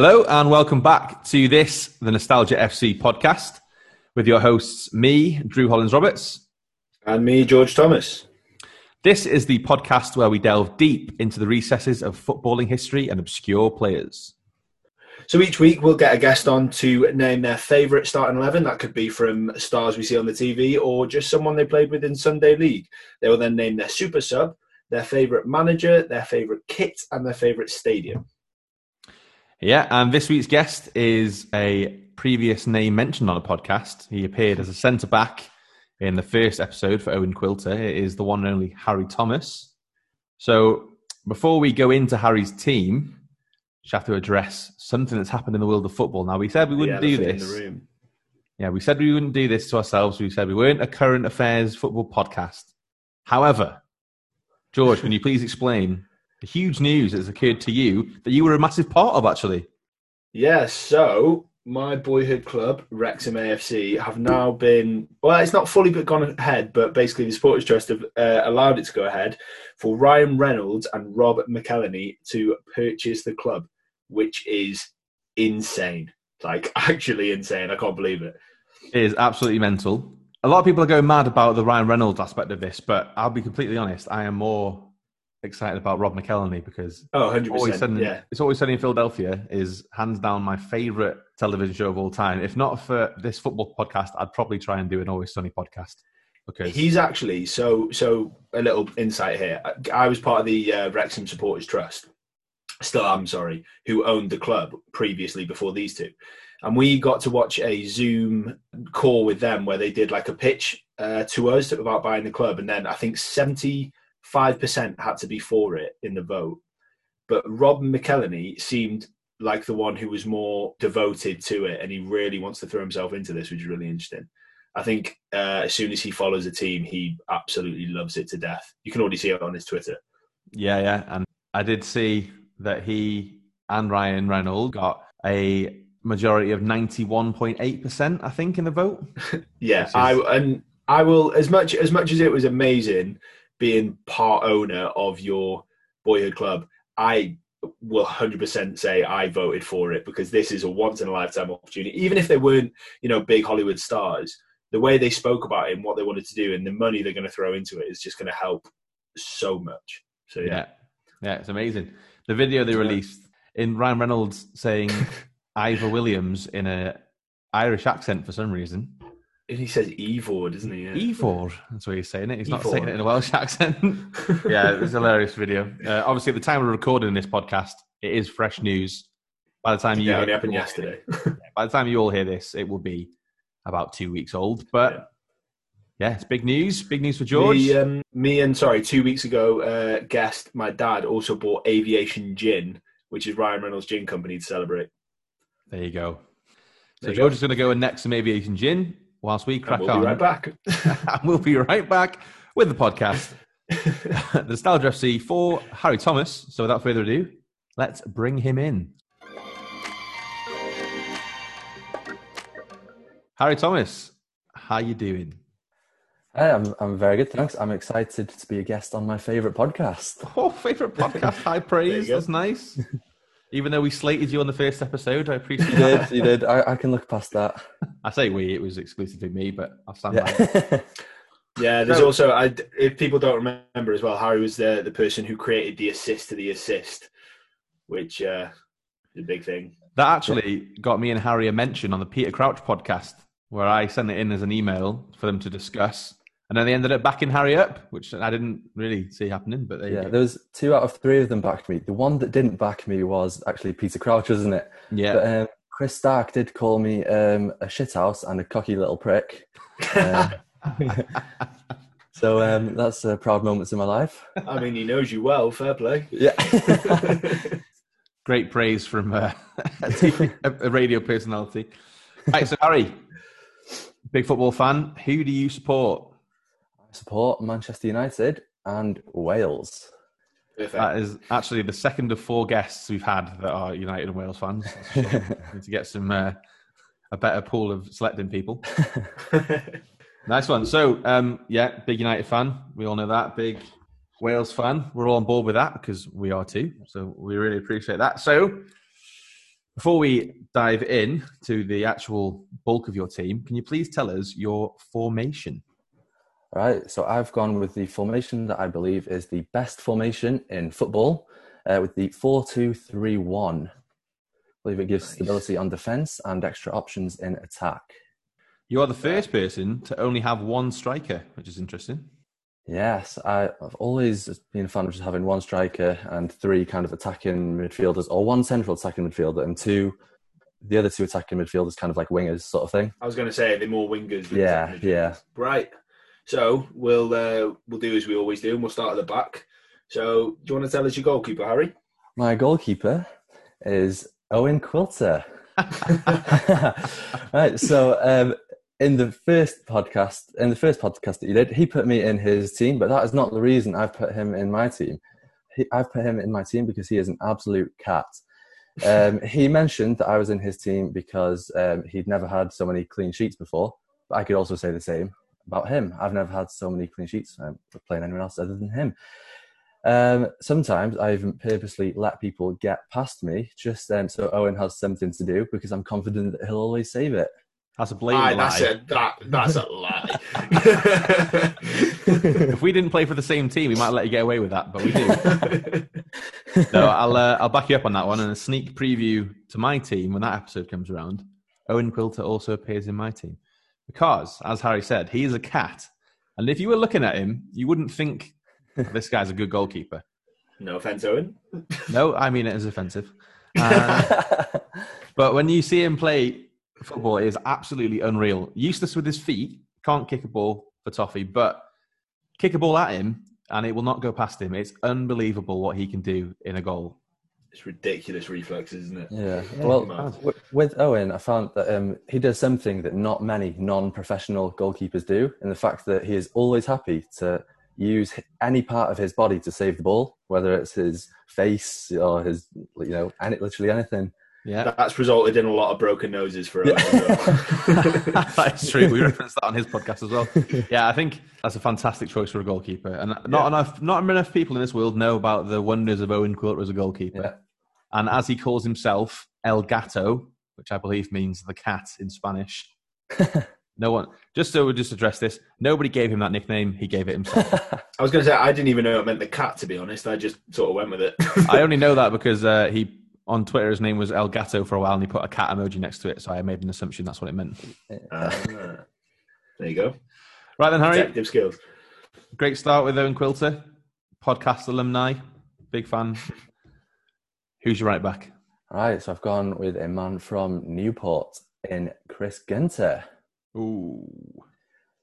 Hello and welcome back to this, the Nostalgia FC podcast, with your hosts, me, Drew Hollins Roberts. And me, George Thomas. This is the podcast where we delve deep into the recesses of footballing history and obscure players. So each week we'll get a guest on to name their favourite starting 11. That could be from stars we see on the TV or just someone they played with in Sunday League. They will then name their super sub, their favourite manager, their favourite kit, and their favourite stadium. Yeah, and this week's guest is a previous name mentioned on a podcast. He appeared as a centre back in the first episode for Owen Quilter. It is the one and only Harry Thomas. So before we go into Harry's team, we have to address something that's happened in the world of football. Now, we said we wouldn't do this. Yeah, we said we wouldn't do this to ourselves. We said we weren't a current affairs football podcast. However, George, can you please explain the huge news that's occurred to you that you were a massive part of, actually? Yeah, so my boyhood club, Wrexham AFC, have now been well. It's not fully but gone ahead, but basically the Supporters Trust have uh, allowed it to go ahead for Ryan Reynolds and Rob McElhenney to purchase the club which is insane. Like actually insane. I can't believe it. It is absolutely mental. A lot of people are going mad about the Ryan Reynolds aspect of this, but I'll be completely honest. I am more excited about Rob McElhenney because oh, 100%, always sunny, yeah. it's always sunny in Philadelphia is hands down my favorite television show of all time. If not for this football podcast, I'd probably try and do an Always Sunny podcast. Because he's actually so so. A little insight here. I was part of the uh, Wrexham Supporters Trust, still am sorry, who owned the club previously before these two. And we got to watch a Zoom call with them where they did like a pitch uh, to us about buying the club. And then I think 75% had to be for it in the vote. But Rob McElhenney seemed like the one who was more devoted to it and he really wants to throw himself into this, which is really interesting. I think uh, as soon as he follows a team, he absolutely loves it to death. You can already see it on his Twitter. Yeah, yeah. And I did see that he and Ryan Reynolds got a majority of 91.8%, I think, in the vote. yeah, is... I and I will as much as much as it was amazing being part owner of your boyhood club, I will 100% say I voted for it because this is a once in a lifetime opportunity. Even if they weren't, you know, big Hollywood stars, the way they spoke about it and what they wanted to do and the money they're going to throw into it is just going to help so much. So yeah. yeah. Yeah, it's amazing the video they released in Ryan Reynolds saying Ivor Williams in a Irish accent for some reason. And he says Evor, doesn't he? Yeah. Evor, that's what he's saying it. He's not saying it in a Welsh accent. yeah, it was a hilarious video. Uh, obviously, at the time we're recording this podcast, it is fresh news. By the time you yeah, it happened yesterday. by the time you all hear this, it will be about two weeks old. But yeah. Yeah, it's big news. Big news for George. Me, um, me and sorry, two weeks ago, uh, guest my dad also bought Aviation Gin, which is Ryan Reynolds Gin Company to celebrate. There you go. So George go. is going to go and next some Aviation Gin whilst we crack and we'll on. We'll be right back. we'll be right back with the podcast. the Nostalgia FC for Harry Thomas. So without further ado, let's bring him in. Harry Thomas, how you doing? Hey, I'm I'm very good, thanks. I'm excited to be a guest on my favorite podcast. Oh, favorite podcast, high praise. That's nice. Even though we slated you on the first episode, I appreciate you did. You did. I, I can look past that. I say we. It was exclusively me, but I'll stand yeah. by. yeah, there's also I, if people don't remember as well, Harry was the the person who created the assist to the assist, which uh, is a big thing. That actually got me and Harry a mention on the Peter Crouch podcast, where I sent it in as an email for them to discuss and then they ended up backing Harry up, which I didn't really see happening. But yeah, there was two out of three of them backed me. The one that didn't back me was actually Peter Crouch, wasn't it? Yeah. But, um, Chris Stark did call me um, a shithouse and a cocky little prick. Um, so um, that's uh, proud moments in my life. I mean, he knows you well. Fair play. Yeah. Great praise from uh, a, a radio personality. Right, so Harry, big football fan. Who do you support? Support Manchester United and Wales. Perfect. That is actually the second of four guests we've had that are United and Wales fans. So need to get some uh, a better pool of selecting people. nice one. So, um, yeah, big United fan. We all know that. Big Wales fan. We're all on board with that because we are too. So we really appreciate that. So Before we dive in to the actual bulk of your team, can you please tell us your formation? All right, so I've gone with the formation that I believe is the best formation in football, uh, with the four-two-three-one. I believe it gives Nice. stability on defense and extra options in attack. You are the first person to only have one striker, which is interesting. Yes, I, I've always been a fan of just having one striker and three kind of attacking midfielders, or one central attacking midfielder and two, the other two attacking midfielders, kind of like wingers, sort of thing. I was going to say they're more wingers. Than Yeah, yeah. Right. So we'll uh, we'll do as we always do, and we'll start at the back. So do you want to tell us your goalkeeper, Harry? My goalkeeper is Owen Quilter. right, so um, in the first podcast, in the first podcast that you did, he put me in his team, but that is not the reason I've put him in my team. He, I've put him in my team because he is an absolute cat. Um, he mentioned that I was in his team because um, he'd never had so many clean sheets before, but I could also say the same about him. I've never had so many clean sheets um, playing anyone else other than him. Um, sometimes I even purposely let people get past me just um, so Owen has something to do because I'm confident that he'll always save it. That's a Aye, blatant that's lie. a that that's a lie. If we didn't play for the same team, we might let you get away with that, but we do. no, I'll uh, I'll back you up on that one. And a sneak preview to my team when that episode comes around. Owen Quilter also appears in my team because, as Harry said, he is a cat, and if you were looking at him, you wouldn't think this guy's a good goalkeeper. no offense, Owen. No, I mean it is offensive. Uh, but when you see him play football, it is absolutely unreal. Useless with his feet, can't kick a ball for Toffee, but kick a ball at him and it will not go past him. It's unbelievable what he can do in a goal. It's ridiculous reflexes, isn't it? Yeah. Yeah, well, mad. w- with Owen, I found that um, he does something that not many non-professional goalkeepers do, in the fact that he is always happy to use any part of his body to save the ball, whether it's his face or his, you know, any, literally anything. Yeah, That's resulted in a lot of broken noses for Owen. that is true. We referenced that on his podcast as well. Yeah, I think that's a fantastic choice for a goalkeeper, and not Yeah. enough, not enough people in this world know about the wonders of Owen Quilter as a goalkeeper. Yeah. And as he calls himself, El Gato, which I believe means the cat in Spanish. no one. Just so we just address this, nobody gave him that nickname. He gave it himself. I was going to say I didn't even know it meant the cat. To be honest, I just sort of went with it. I only know that because uh, he on Twitter his name was El Gato for a while, and he put a cat emoji next to it. So I made an assumption that's what it meant. Ah, there you go. Right then, Harry. Detective skills. Great start with Owen Quilter, podcast alumni, big fan. Who's your right back? Right, so I've gone with a man from Newport in Chris Gunter. Ooh,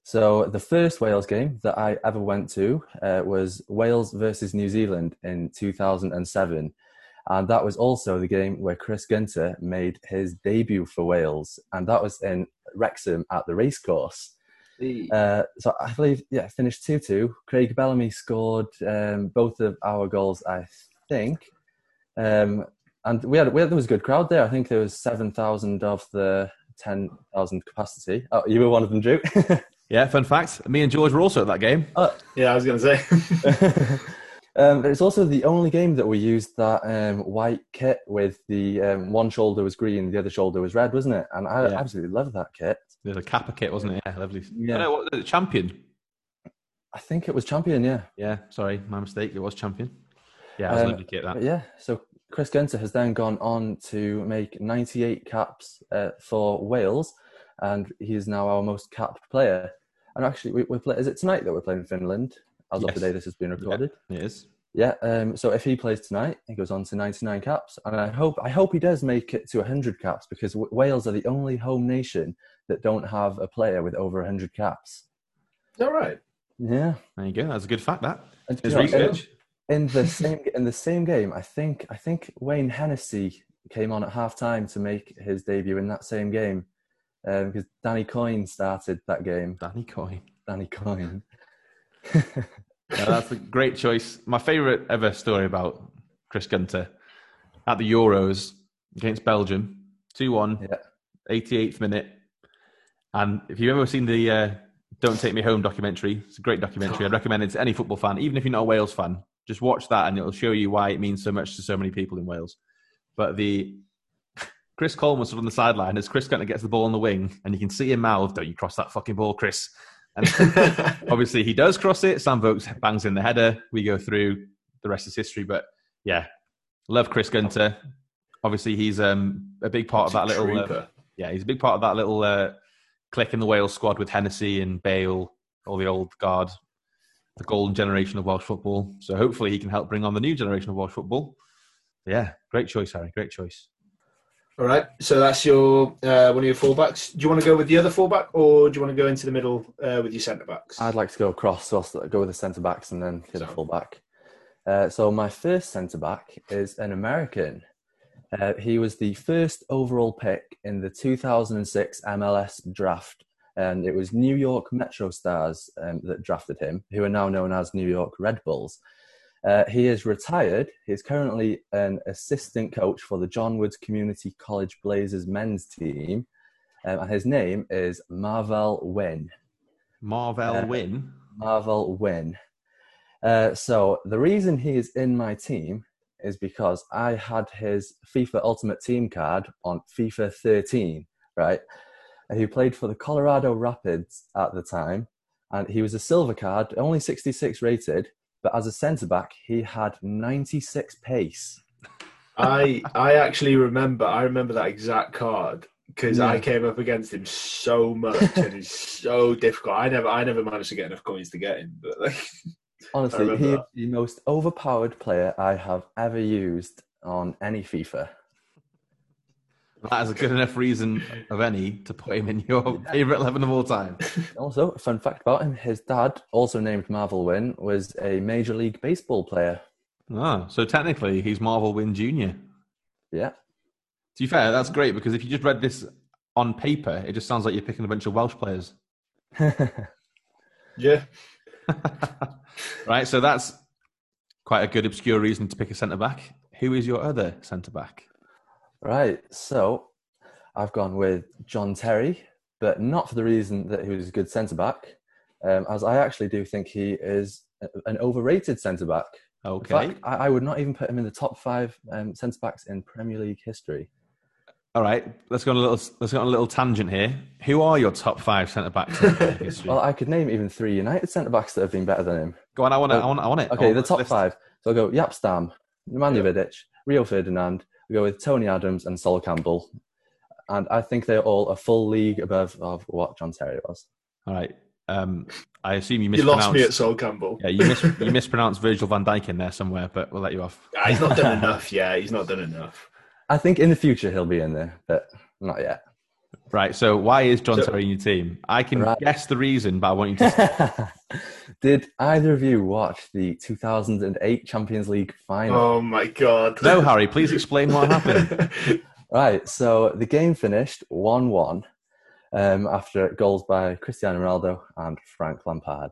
So the first Wales game that I ever went to uh, was Wales versus New Zealand in 2007. And that was also the game where Chris Gunter made his debut for Wales. And that was in Wrexham at the racecourse. Uh, so I believe, yeah, finished 2 2. Craig Bellamy scored um, both of our goals, I think. Um, and we had, we had, there was a good crowd there. I think there was 7,000 of the 10,000 capacity. Oh, you were one of them, Drew. yeah. Fun fact: me and George were also at that game. Yeah, I was going to say. um, but it's also the only game that we used that um, white kit with the um, one shoulder was green, the other shoulder was red, wasn't it? And I Yeah. absolutely love that kit. There's a Kappa kit, wasn't it? Yeah, lovely. Yeah. Oh, no, what was it? champion. I think it was champion, yeah. Yeah, sorry, my mistake. It was champion. Yeah, it was Um, lovely kit. That. Yeah, so Chris Gunter has then gone on to make 98 caps uh, for Wales, and he is now our most capped player. And actually, we, we play, is it tonight that we're playing Finland? As of the day this has been recorded. It is. Yeah. Um, so if he plays tonight, he goes on to 99 caps, and I hope I hope he does make it to 100 caps because w- Wales are the only home nation that don't have a player with over 100 caps. Is that right? Yeah. There you go. That's a good fact. That And, his you know, in- the same in the same game, I think I think Wayne Hennessy came on at half time to make his debut in that same game because Danny Coyne started that game. Danny Coyne. Danny Coyne. Yeah, that's a great choice. My favourite ever story about Chris Gunter at the Euros against Belgium, 2 1, Yeah. 88th minute. And if you've ever seen the uh, Don't Take Me Home documentary, it's a great documentary. I'd recommend it to any football fan, even if you're not a Wales fan. Just watch that and it'll show you why it means so much to so many people in Wales. But the Chris Coleman stood on the sideline as Chris Gunter gets the ball on the wing, and you can see him mouth, "Don't you cross that fucking ball, Chris." And obviously, he does cross it. Sam Vokes bangs in the header. We go through the rest is history. But yeah, love Chris Gunter. Obviously, he's um, a big part of that little. Uh, yeah, he's a big part of that little uh, click in the Wales squad with Hennessy and Bale, all the old guard, the golden generation of Welsh football. So hopefully, he can help bring on the new generation of Welsh football. Yeah, great choice, Harry. Great choice. All right, so that's your uh, one of your fullbacks. Do you want to go with the other fullback, or do you want to go into the middle uh, with your centre backs? I'd like to go across, so I'll go with the centre backs and then the fullback. Uh, so my first centre back is an American. Uh, he was the first overall pick in the 2006 MLS draft, and it was New York Metro Stars um, that drafted him, who are now known as New York Red Bulls. Uh, he is retired. He is currently an assistant coach for the John Woods Community College Blazers men's team, um, and his name is Marvell Wynne. Marvell uh, Wynne. Marvell Wynne. Uh, so the reason he is in my team is because I had his FIFA Ultimate Team card on FIFA 13, right? He played for the Colorado Rapids at the time, and he was a silver card, only 66 rated, but as a centre back, he had 96 pace. I I actually remember I remember that exact card because yeah. I came up against him so much and he's so difficult. I never I never managed to get enough coins to get him, but like Honestly, he is the most overpowered player I have ever used on any FIFA. That is a good enough reason of any to put him in your favourite 11 of all time. Also, a fun fact about him his dad, also named Marvell Wynne, was a Major League Baseball player. Ah, so technically he's Marvell Wynne Jr. Yeah. To be fair, that's great because if you just read this on paper, it just sounds like you're picking a bunch of Welsh players. yeah. right, so that's quite a good obscure reason to pick a centre back. Who is your other centre back? Right, so I've gone with John Terry, but not for the reason that he was a good centre back, um, as I actually do think he is an overrated centre back. Okay. Fact, I, I, would not even put him in the top five um, centre backs in Premier League history. All right, let's go on a little. Let's go on a little tangent here. Who are your top five centre backs well, I could name even three United centre backs that have been better than him. Go on, I want it. I want, I want it. Okay, the top list. five. So I'll go Jaap Stam, Nemanja Vidic, Rio Ferdinand. We go with Tony Adams and Sol Campbell, and I think they're all a full league above of what John Terry was. All right. Um, I assume you mispronounced. You lost me at Sol Campbell. Yeah, you, mis- you mispronounced Virgil van Dijk in there somewhere, but we'll let you off. Ah, he's not done enough. Yeah, he's not done enough. I think in the future he'll be in there, but not yet. Right. So why is John so, Terry in your team? I can right. guess the reason, but I want you to. Did either of you watch the 2008 Champions League final? Oh my god! No, Harry. Please explain what happened. right. So the game finished one-one um, after goals by Cristiano Ronaldo and Frank Lampard.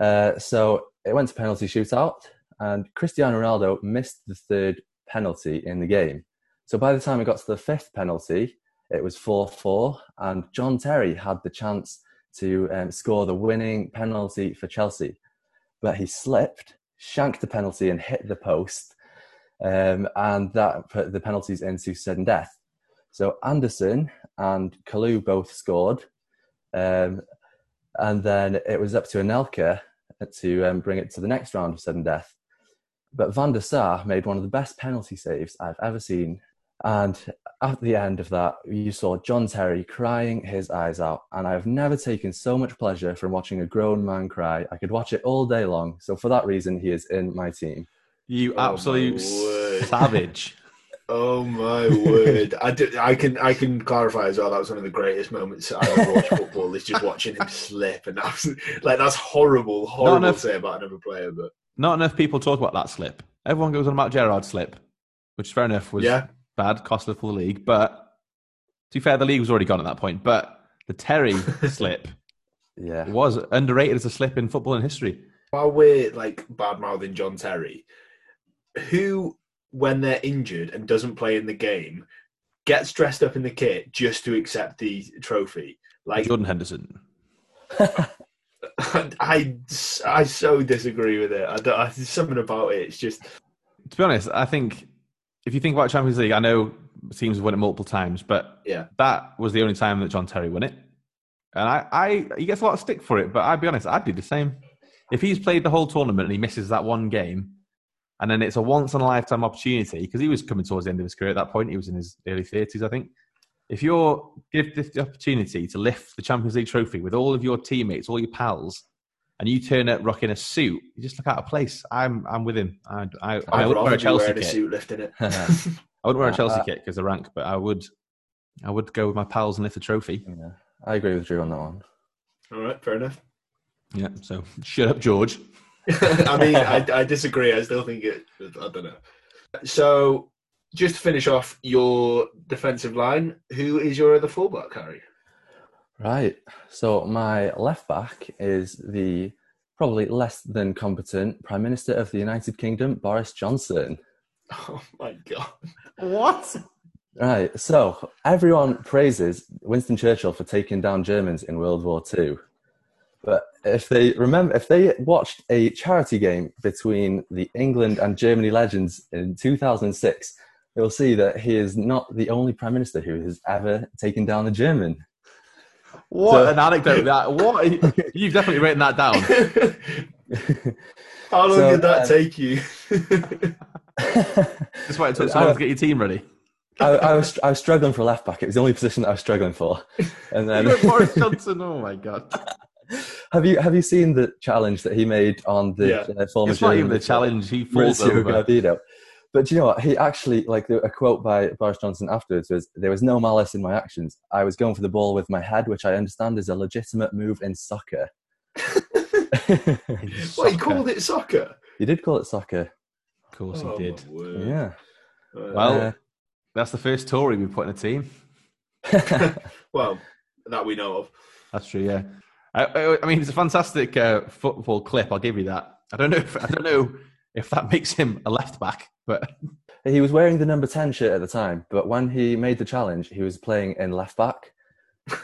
Uh, so it went to penalty shootout, and Cristiano Ronaldo missed the third penalty in the game. So by the time it got to the fifth penalty, it was 4 4, and John Terry had the chance to um, score the winning penalty for Chelsea. But he slipped, shanked the penalty, and hit the post. Um, and that put the penalties into sudden death. So Anderson and Kalou both scored. Um, and then it was up to Anelka to um, bring it to the next round of sudden death. But Van der Sar made one of the best penalty saves I've ever seen and at the end of that, you saw John Terry crying his eyes out. And I've never taken so much pleasure from watching a grown man cry. I could watch it all day long. So for that reason, he is in my team. You oh absolute savage. Oh my word! I, do, I can I can clarify as well. That was one of the greatest moments I ever watched football. Is just watching him slip, and that's like that's horrible, horrible enough, to say about another player. But not enough people talk about that slip. Everyone goes on about Gerrard's slip, which fair enough was yeah bad, costly for the league. But to be fair, the league was already gone at that point. But the Terry slip yeah. was underrated as a slip in football in history. While we're like bad mouthing John Terry, who, when they're injured and doesn't play in the game, gets dressed up in the kit just to accept the trophy? Like Jordan Henderson. I, I so disagree with it. I don't, I, something about it. It's just. To be honest, I think if you think about Champions League, I know teams have won it multiple times, but Yeah. that was the only time that John Terry won it. And I, I, he gets a lot of stick for it, but I'd be honest, I'd do the same. If he's played the whole tournament and he misses that one game, and then it's a once in a lifetime opportunity because he was coming towards the end of his career at that point. He was in his early thirties, I think. If you're give this the opportunity to lift the Champions League trophy with all of your teammates, all your pals, and you turn up rocking a suit, you just look out of place. I'm, I'm with him. I, I, I I'd wouldn't wear a Chelsea wearing a kit. suit lifting it. I wouldn't wear a Uh, Chelsea uh, kit because of rank, but I would, I would go with my pals and lift the trophy. yeah, I agree with Drew on that one. All right, fair enough. Yeah. So shut up, George. I mean, I, I disagree. I still think it. I don't know. So, just to finish off your defensive line, who is your other fullback, Harry? Right. So my left back is the probably less than competent Prime Minister of the United Kingdom, Boris Johnson. Oh my god! What? Right. So everyone praises Winston Churchill for taking down Germans in World War II. But if they remember, if they watched a charity game between the England and Germany legends in 2006, they'll see that he is not the only prime minister who has ever taken down a German. What So- an anecdote! That what you've definitely written that down. How long So, did that uh, take you? That's why it took so long to get your team ready. I, I was I was struggling for a left back. It was the only position that I was struggling for. And then, You Boris Johnson. Oh my god! have you have you seen the challenge that he made on the Yeah. uh, former It's not even the challenge. He falls Maurizio over. Gaudino. But do you know what? He actually, like, a quote by Boris Johnson afterwards was, There was no malice in my actions. I was going for the ball with my head, which I understand is a legitimate move in soccer. Well, he called it soccer. he did call it soccer. Of course, Oh, he did. Yeah. Uh, Well, Uh, that's the first Tory we put in a team. well, that we know of. That's true. Yeah. I, I, I mean, it's a fantastic uh, football clip. I'll give you that. I don't know. If, I don't know if that makes him a left back, but he was wearing the number 10 shirt at the time, but when he made the challenge, he was playing in left back.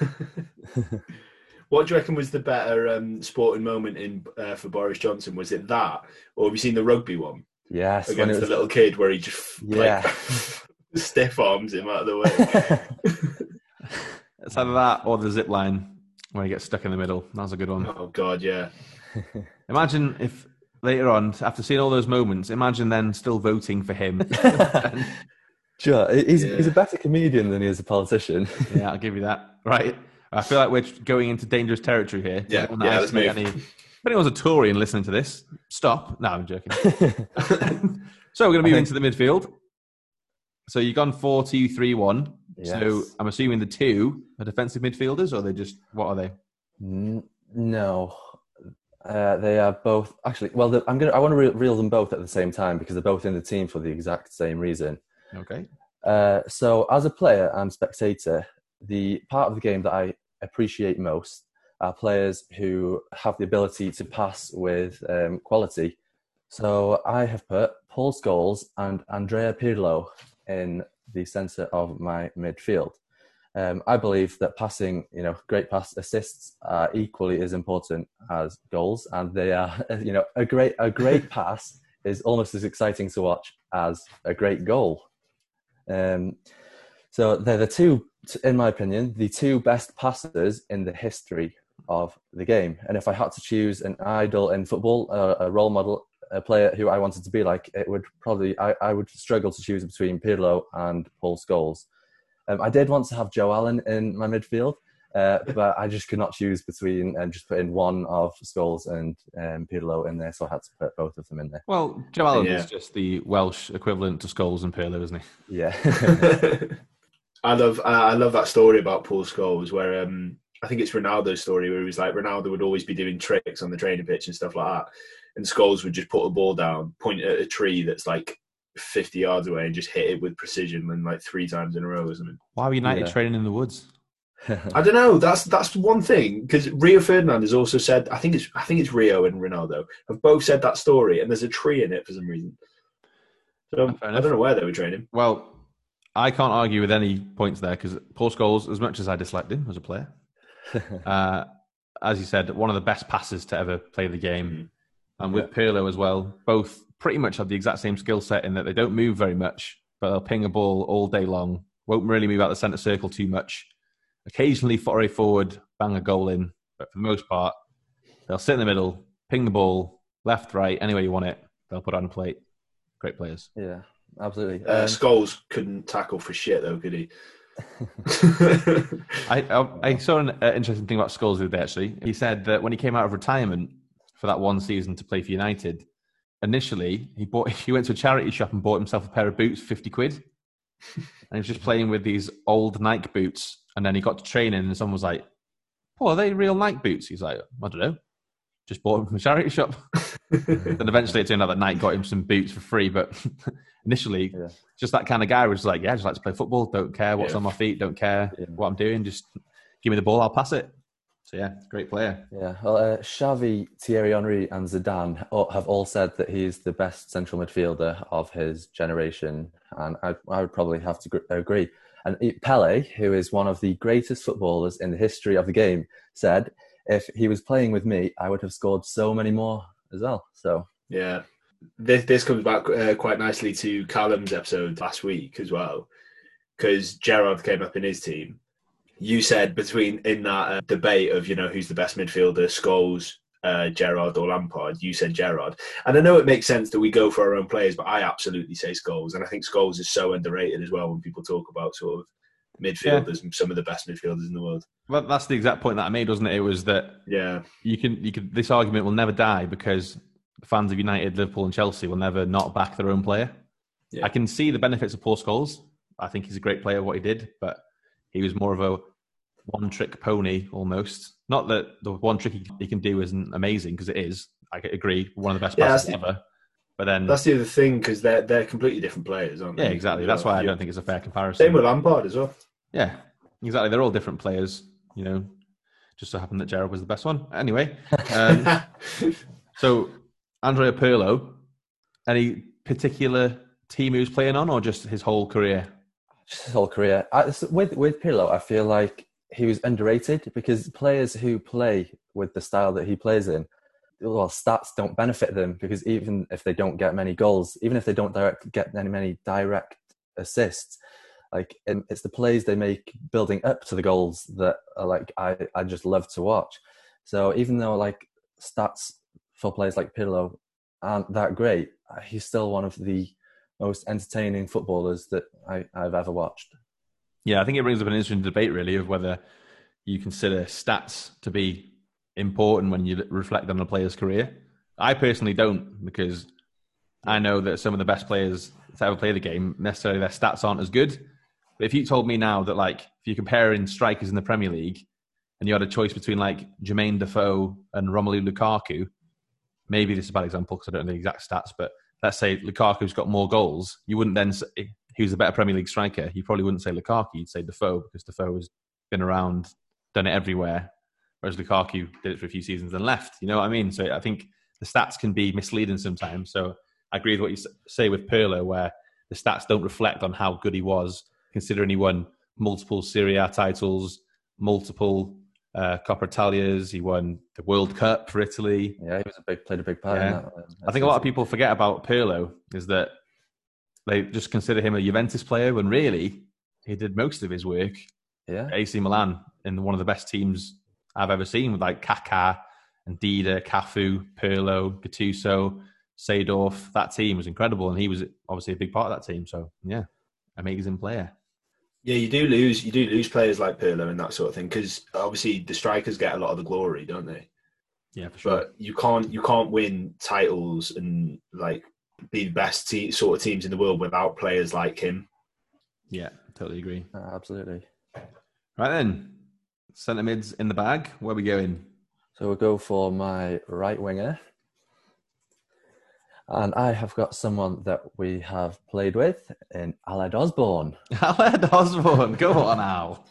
What do you reckon was the better um, sporting moment in uh, for Boris Johnson? Was it that, or have you seen the rugby one Yes. when against it the little kid where he just Yeah. like, stiff arms him out of the way? it's either that or the zip line where he gets stuck in the middle. That was a good one. oh God, yeah. Imagine if later on, after seeing all those moments, imagine then still voting for him. Sure, he's, he's a better comedian than he is a politician. yeah, I'll give you that. Right. I feel like we're going into dangerous territory here. Yeah, I don't wanna yeah, let's make move. any- If anyone's a Tory and listening to this, stop. No, I'm joking. so we're going to move I into the midfield. So you've gone 4 2 3 1. So I'm assuming the two are defensive midfielders, or they just, what are they? N- no, uh, they are both actually. Well, the, I'm gonna. I want to re- reel them both at the same time because they're both in the team for the exact same reason. Okay. Uh, so, as a player and spectator, the part of the game that I appreciate most are players who have the ability to pass with um, quality. So, I have put Paul Scholes and Andrea Pirlo in the centre of my midfield. Um, I believe that passing, you know, great pass assists are equally as important as goals, and they are, you know, a great a great pass is almost as exciting to watch as a great goal. Um, so they're the two, in my opinion, the two best passers in the history of the game. And if I had to choose an idol in football, uh, a role model, a player who I wanted to be like, it would probably I, I would struggle to choose between Pirlo and Paul Scholes. Um, I did want to have Joe Allen in my midfield, uh, but I just could not choose between and just put in one of Scholes and um, Pirlo in there, so I had to put both of them in there. Well, Joe Allen Yeah. is just the Welsh equivalent to Scholes and Pirlo, isn't he? Yeah, I love I I love that story about Paul Scholes where um I think it's Ronaldo's story where he was like Ronaldo would always be doing tricks on the training pitch and stuff like that, and Scholes would just put a ball down, point at a tree that's like fifty yards away, and just hit it with precision and like three times in a row or something. Why were United Yeah. training in the woods? I don't know. That's that's one thing because Rio Ferdinand has also said. I think it's I think it's Rio and Ronaldo have both said that story, and there's a tree in it for some reason. So Fair I don't know where they were training. Well, I can't argue with any points there because Paul Scholes, as much as I disliked him as a player, uh, as you said, one of the best passes to ever play the game. And with Pirlo as well, both pretty much have the exact same skill set in that they don't move very much, but they'll ping a ball all day long Won't really move out the centre circle too much. Occasionally foray forward, bang a goal in, but for the most part, they'll sit in the middle, ping the ball left, right, anywhere you want it. They'll put it on a plate. Great players. Yeah, absolutely. Uh, Um, Scholes couldn't tackle for shit though, could he? I, I, I saw an uh, interesting thing about Scholes the other day, actually. He said that when he came out of retirement for that one season to play for United, initially he bought he went to a charity shop and bought himself a pair of boots, 50 quid. and he was just playing with these old Nike boots. And then he got to training and someone was like, Oh, are they real Nike boots? He's like, I don't know. Just bought them from a charity shop. then eventually it turned out that Nike got him some boots for free. But initially, Yeah. just that kind of guy was like, Yeah, I just like to play football. Don't care what's Yeah. on my feet. Don't care Yeah. what I'm doing. Just give me the ball, I'll pass it. So yeah, great player. Yeah, well, uh, Xavi, Thierry Henry, and Zidane have all said that he's the best central midfielder of his generation, and I, I would probably have to agree. And Pele, who is one of the greatest footballers in the history of the game, said, "If he was playing with me, I would have scored so many more as well." So Yeah, this this comes back uh, quite nicely to Callum's episode last week as well, because Gerrard came up in his team. You said between in that uh, debate of you know who's the best midfielder, Scholes, uh, Gerrard or Lampard. You said Gerrard, and I know it makes sense that we go for our own players, but I absolutely say Scholes, and I think Scholes is so underrated as well when people talk about sort of midfielders and some of the best midfielders in the world. Well, that's the exact point that I made, wasn't it? It was that Yeah, you can you can this argument will never die because fans of United, Liverpool, and Chelsea will never not back their own player. Yeah. I can see the benefits of Paul Scholes. I think he's a great player, what he did, but he was more of a one trick pony almost. Not that the one trick he, can do isn't amazing because it is. I agree, one of the best Yeah, passes the- ever. But then, that's the other thing because they're they're completely different players, aren't they? yeah, exactly. That's why I don't think it's a fair comparison. Same with Lampard as well. Yeah, exactly. They're all different players, you know. Just so happened that Gerald was the best one. Anyway, um, so Andrea Pirlo, any particular team he was playing on, or just his whole career? His whole career. I, with with Pirlo, I feel like he was underrated because players who play with the style that he plays in, well, stats don't benefit them because even if they don't get many goals, even if they don't direct get many many direct assists, like it's the plays they make building up to the goals that are like I I just love to watch. So even though like stats for players like Pirlo aren't that great, he's still one of the most entertaining footballers that I, I've ever watched. Yeah, I think it brings up an interesting debate, really, of whether you consider stats to be important when you reflect on a player's career. I personally don't, because I know that some of the best players to ever play the game necessarily their stats aren't as good. But if you told me now that, like, if you're comparing strikers in the Premier League and you had a choice between like Jermaine Defoe and Romelu Lukaku, maybe this is a bad example because I don't know the exact stats, but let's say Lukaku's got more goals, you wouldn't then say who's a better Premier League striker. You probably wouldn't say Lukaku, you'd say Defoe because Defoe has been around, done it everywhere, whereas Lukaku did it for a few seasons and left. You know what I mean? So I think the stats can be misleading sometimes. So I agree with what you say with Pirlo, where the stats don't reflect on how good he was, considering he won multiple Serie A titles, multiple uh, Coppa Italias. He won the World Cup for Italy. Yeah, he was a big played a big part in Yeah. that. um, I think a lot of people forget about Pirlo is that they just consider him a Juventus player when really he did most of his work Yeah, AC Milan in one of the best teams I've ever seen with like Kaká and Dida, Cafu, Pirlo, Gattuso, Seedorf. That team was incredible and he was obviously a big part of that team. So yeah, amazing player. Yeah, you do lose. You do lose players like Pirlo and that sort of thing because obviously the strikers get a lot of the glory, don't they? Yeah, for sure. But you can't you can't win titles and like be the best te- sort of teams in the world without players like him. yeah, totally agree. uh, absolutely. Right then, centre mids in the bag. Where we going? So we'll go for my right winger. And I have got someone that we have played with in Aled Osborne. Aled Osborne. Go on Al.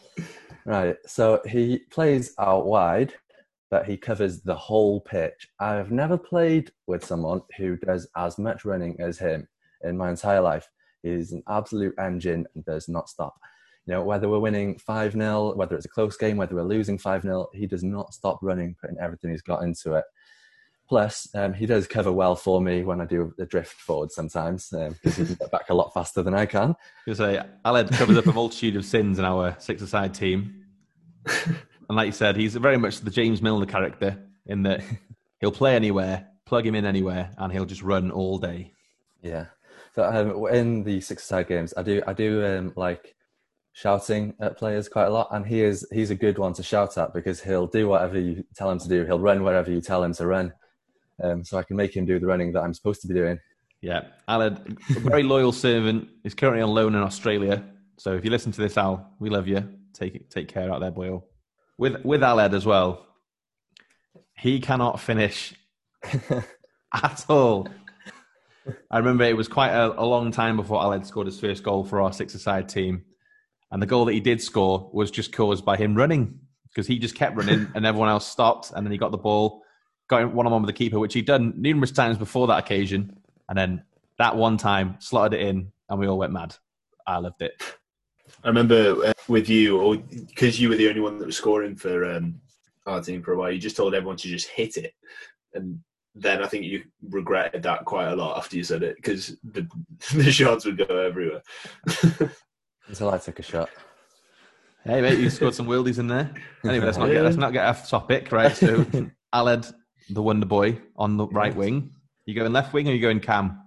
Right. So he plays out wide, but he covers the whole pitch. I've never played with someone who does as much running as him in my entire life. He's an absolute engine and does not stop. You know, whether we're winning 5 0, whether it's a close game, whether we're losing 5 0, he does not stop running, putting everything he's got into it. Plus, um, he does cover well for me when I do the drift forward sometimes because um, he can get back a lot faster than I can. You say Aled covers up a multitude of sins in our six-a-side team, and like you said, he's very much the James Milner character in that he'll play anywhere, plug him in anywhere, and he'll just run all day. Yeah. So um, in the six-a-side games, I do I do um, like shouting at players quite a lot, and he is he's a good one to shout at because he'll do whatever you tell him to do. He'll run wherever you tell him to run um, so I can make him do the running that I'm supposed to be doing. Yeah, Aled, a very loyal servant, is currently on loan in Australia. So if you listen to this, Al, we love you. Take take care out there, boy. With with Aled as well, he cannot finish at all. I remember it was quite a, a long time before Aled scored his first goal for our six-a-side team, and the goal that he did score was just caused by him running because he just kept running and everyone else stopped, and then he got the ball got one on one with the keeper, which he'd done numerous times before that occasion. And then that one time, slotted it in, and we all went mad. I loved it. I remember uh, with you, or because you were the only one that was scoring for um, our team for a while, you just told everyone to just hit it. And then I think you regretted that quite a lot after you said it because the, the shots would go everywhere. Until I took a shot. Hey mate, you scored some wildies in there. Anyway, let's not get let's not get off topic, right? So Aled the Wonder Boy on the right wing. You going left wing or you going cam?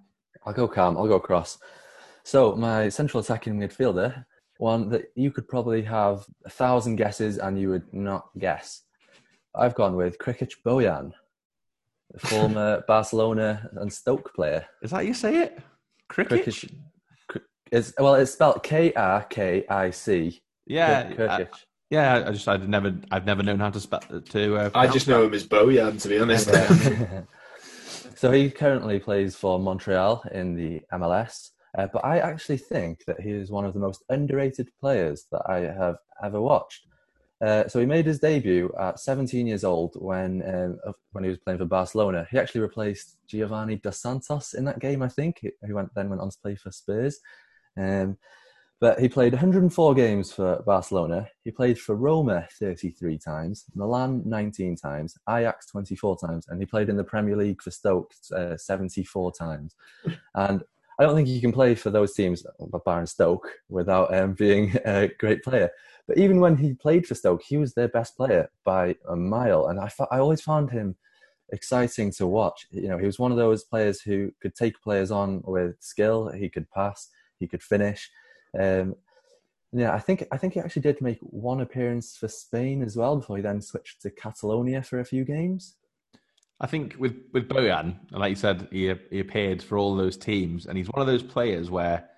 I'll go cam. I'll go cross. So my central attacking midfielder, one that you could probably have a thousand guesses and you would not guess. I've gone with Krkic Bojan, the former Barcelona and Stoke player. Is that you say it? Krkic? It's, well, it's spelled K R K I C. Yeah. Yeah, I just I've never I've never known how to spell to. Uh, I just know him as Bojan, to be honest. so he currently plays for Montreal in the MLS, uh, but I actually think that he is one of the most underrated players that I have ever watched. Uh, so he made his debut at 17 years old when um, when he was playing for Barcelona. He actually replaced Giovanni dos Santos in that game, I think. Who went then went on to play for Spurs. Um, but he played 104 games for Barcelona. He played for Roma 33 times, Milan 19 times, Ajax 24 times, and he played in the Premier League for Stoke uh, 74 times. And I don't think you can play for those teams, barring Stoke, without um, being a great player. But even when he played for Stoke, he was their best player by a mile, and I, I always found him exciting to watch. You know, he was one of those players who could take players on with skill. He could pass, he could finish um, yeah, I think I think he actually did make one appearance for Spain as well before he then switched to Catalonia for a few games. I think with with Bojan, like you said, he he appeared for all those teams, and he's one of those players where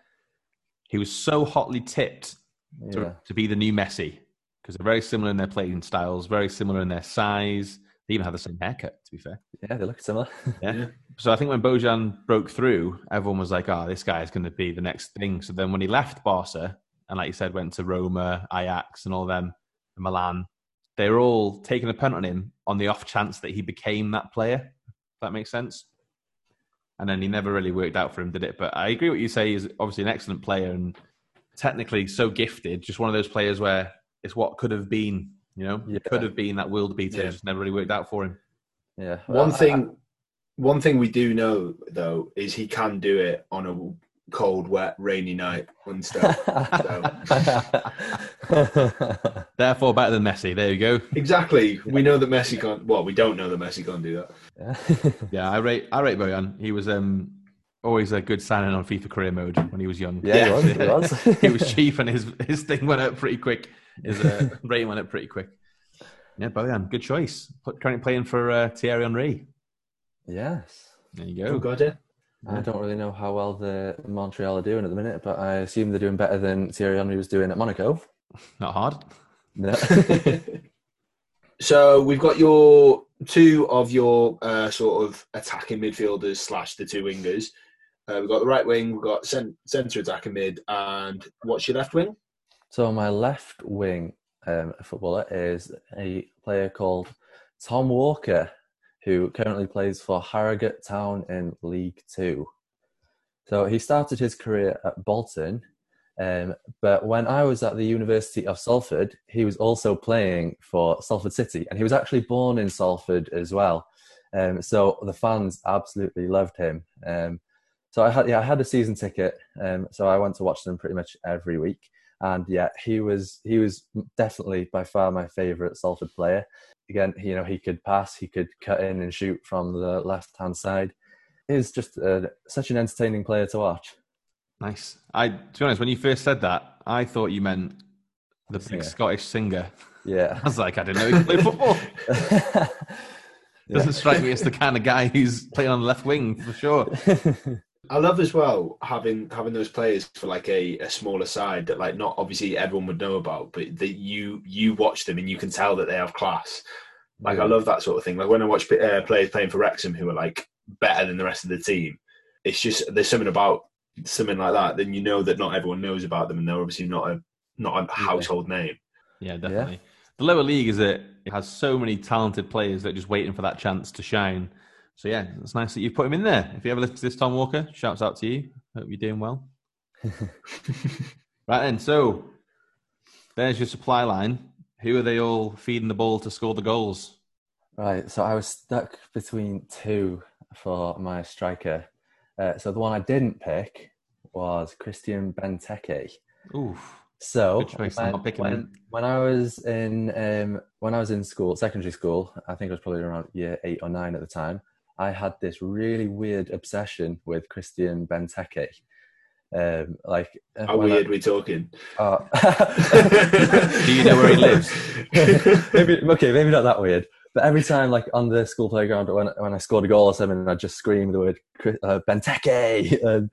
he was so hotly tipped to, yeah. to be the new Messi because they're very similar in their playing styles, very similar in their size. They even have the same haircut, to be fair. Yeah, they look similar. yeah. Yeah. So I think when Bojan broke through, everyone was like, "Oh, this guy is going to be the next thing." So then when he left Barca and, like you said, went to Roma, Ajax, and all them, and Milan, they were all taking a punt on him on the off chance that he became that player. If that makes sense. And then he never really worked out for him, did it? But I agree what you say. He's obviously an excellent player and technically so gifted. Just one of those players where it's what could have been you know, yeah. could have been that world beater, yeah. just never really worked out for him. Yeah. Well, one thing, I, one thing we do know though is he can do it on a cold, wet, rainy night on so. Therefore, better than Messi. There you go. Exactly. We know that Messi can't. Well, we don't know that Messi can't do that. Yeah. yeah, I rate. I rate Bojan. He was um always a good signing on FIFA career mode when he was young. Yeah, he was. He was, he was cheap, and his his thing went up pretty quick his uh, rating went up pretty quick. Yeah, Bojan, good choice. Currently playing for uh, Thierry Henry. Yes. There you go. Oh, God, yeah. I don't really know how well the Montreal are doing at the minute, but I assume they're doing better than Thierry Henry was doing at Monaco. Not hard. No. so we've got your two of your uh, sort of attacking midfielders slash the two wingers. Uh, we've got the right wing, we've got centre attacking mid, and what's your left wing? So my left wing um, footballer is a player called Tom Walker, who currently plays for Harrogate Town in League Two. So he started his career at Bolton, um, but when I was at the University of Salford, he was also playing for Salford City, and he was actually born in Salford as well. Um, so the fans absolutely loved him. Um, so I had yeah I had a season ticket, um, so I went to watch them pretty much every week. And yeah, he was he was definitely by far my favourite Salford player. Again, you know he could pass, he could cut in and shoot from the left hand side. He's just uh, such an entertaining player to watch. Nice. I to be honest, when you first said that, I thought you meant the big Singer. Scottish singer. Yeah. I was like, I didn't know he could play football. Doesn't strike me as the kind of guy who's playing on the left wing for sure. I love as well having having those players for like a, a smaller side that like not obviously everyone would know about, but that you you watch them and you can tell that they have class. Like I love that sort of thing. Like when I watch uh, players playing for Wrexham who are like better than the rest of the team, it's just there's something about something like that. Then you know that not everyone knows about them, and they're obviously not a not a household name. Yeah, definitely. The lower league is it it has so many talented players that are just waiting for that chance to shine. So yeah, it's nice that you put him in there. If you ever listen to this, Tom Walker, shouts out to you. Hope you're doing well. right then, so there's your supply line. Who are they all feeding the ball to score the goals? Right, so I was stuck between two for my striker. Uh, so the one I didn't pick was Christian Benteke. Oof. So Good choice, I'm when, when, when I was in um, when I was in school, secondary school, I think I was probably around year eight or nine at the time. I had this really weird obsession with Christian Benteke. Um, like uh, How when I- weird we talking? uh, Do you know where he lives? maybe okay, maybe not that weird. But every time, like on the school playground, when when I scored a goal or something, I'd just scream the word uh, Benteke. And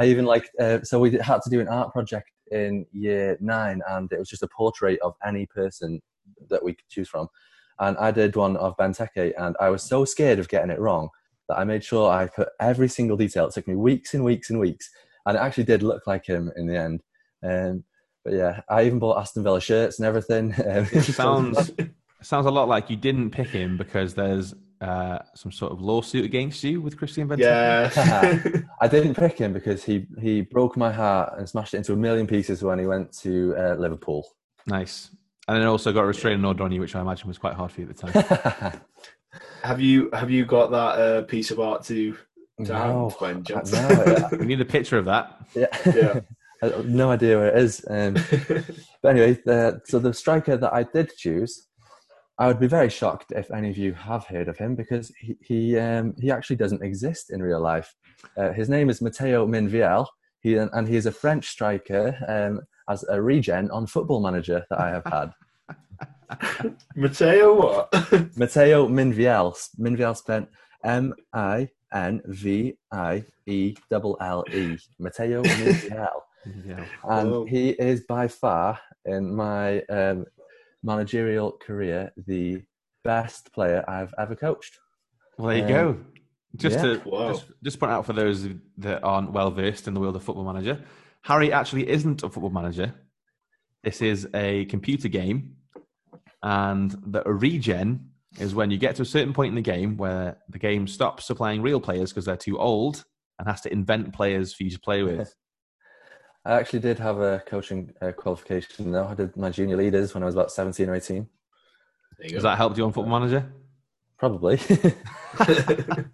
I even like uh, so we had to do an art project in year nine, and it was just a portrait of any person that we could choose from. And I did one of Benteke, and I was so scared of getting it wrong that I made sure I put every single detail. It took me weeks and weeks and weeks, and it actually did look like him in the end. Um, but yeah, I even bought Aston Villa shirts and everything. Um, It sounds sounds a lot like you didn't pick him because there's uh, some sort of lawsuit against you with Christian Benteke. Yeah. I didn't pick him because he he broke my heart and smashed it into a million pieces when he went to uh, Liverpool. Nice. And then also got a restraining order on you, which I imagine was quite hard for you at the time. have you have you got that uh, piece of art to to No, hand, Ben no, we need a picture of that. yeah. Yeah. I have no idea where it is. Um, but anyway, the, so the striker that I did choose, I would be very shocked if any of you have heard of him because he he, um, he actually doesn't exist in real life. Uh, his name is Matteo Minvielle. He and he is a French striker um, as a regen on Football Manager that I have had. Matteo, what? Matteo Minvielle. Minvielle spent M I N V I E L L E. Matteo Minvielle. Yeah. and Whoa. he is by far in my um, managerial career the best player I've ever coached. Well, there you Um, go. Just yeah. to just, just point out for those that aren't well versed in the world of Football Manager, Harry actually isn't a football manager. This is a computer game, and the regen is when you get to a certain point in the game where the game stops supplying real players because they're too old and has to invent players for you to play with. I actually did have a coaching uh, qualification though. I did my junior leaders when I was about 17 or 18. Has that helped you on Football Manager? Probably.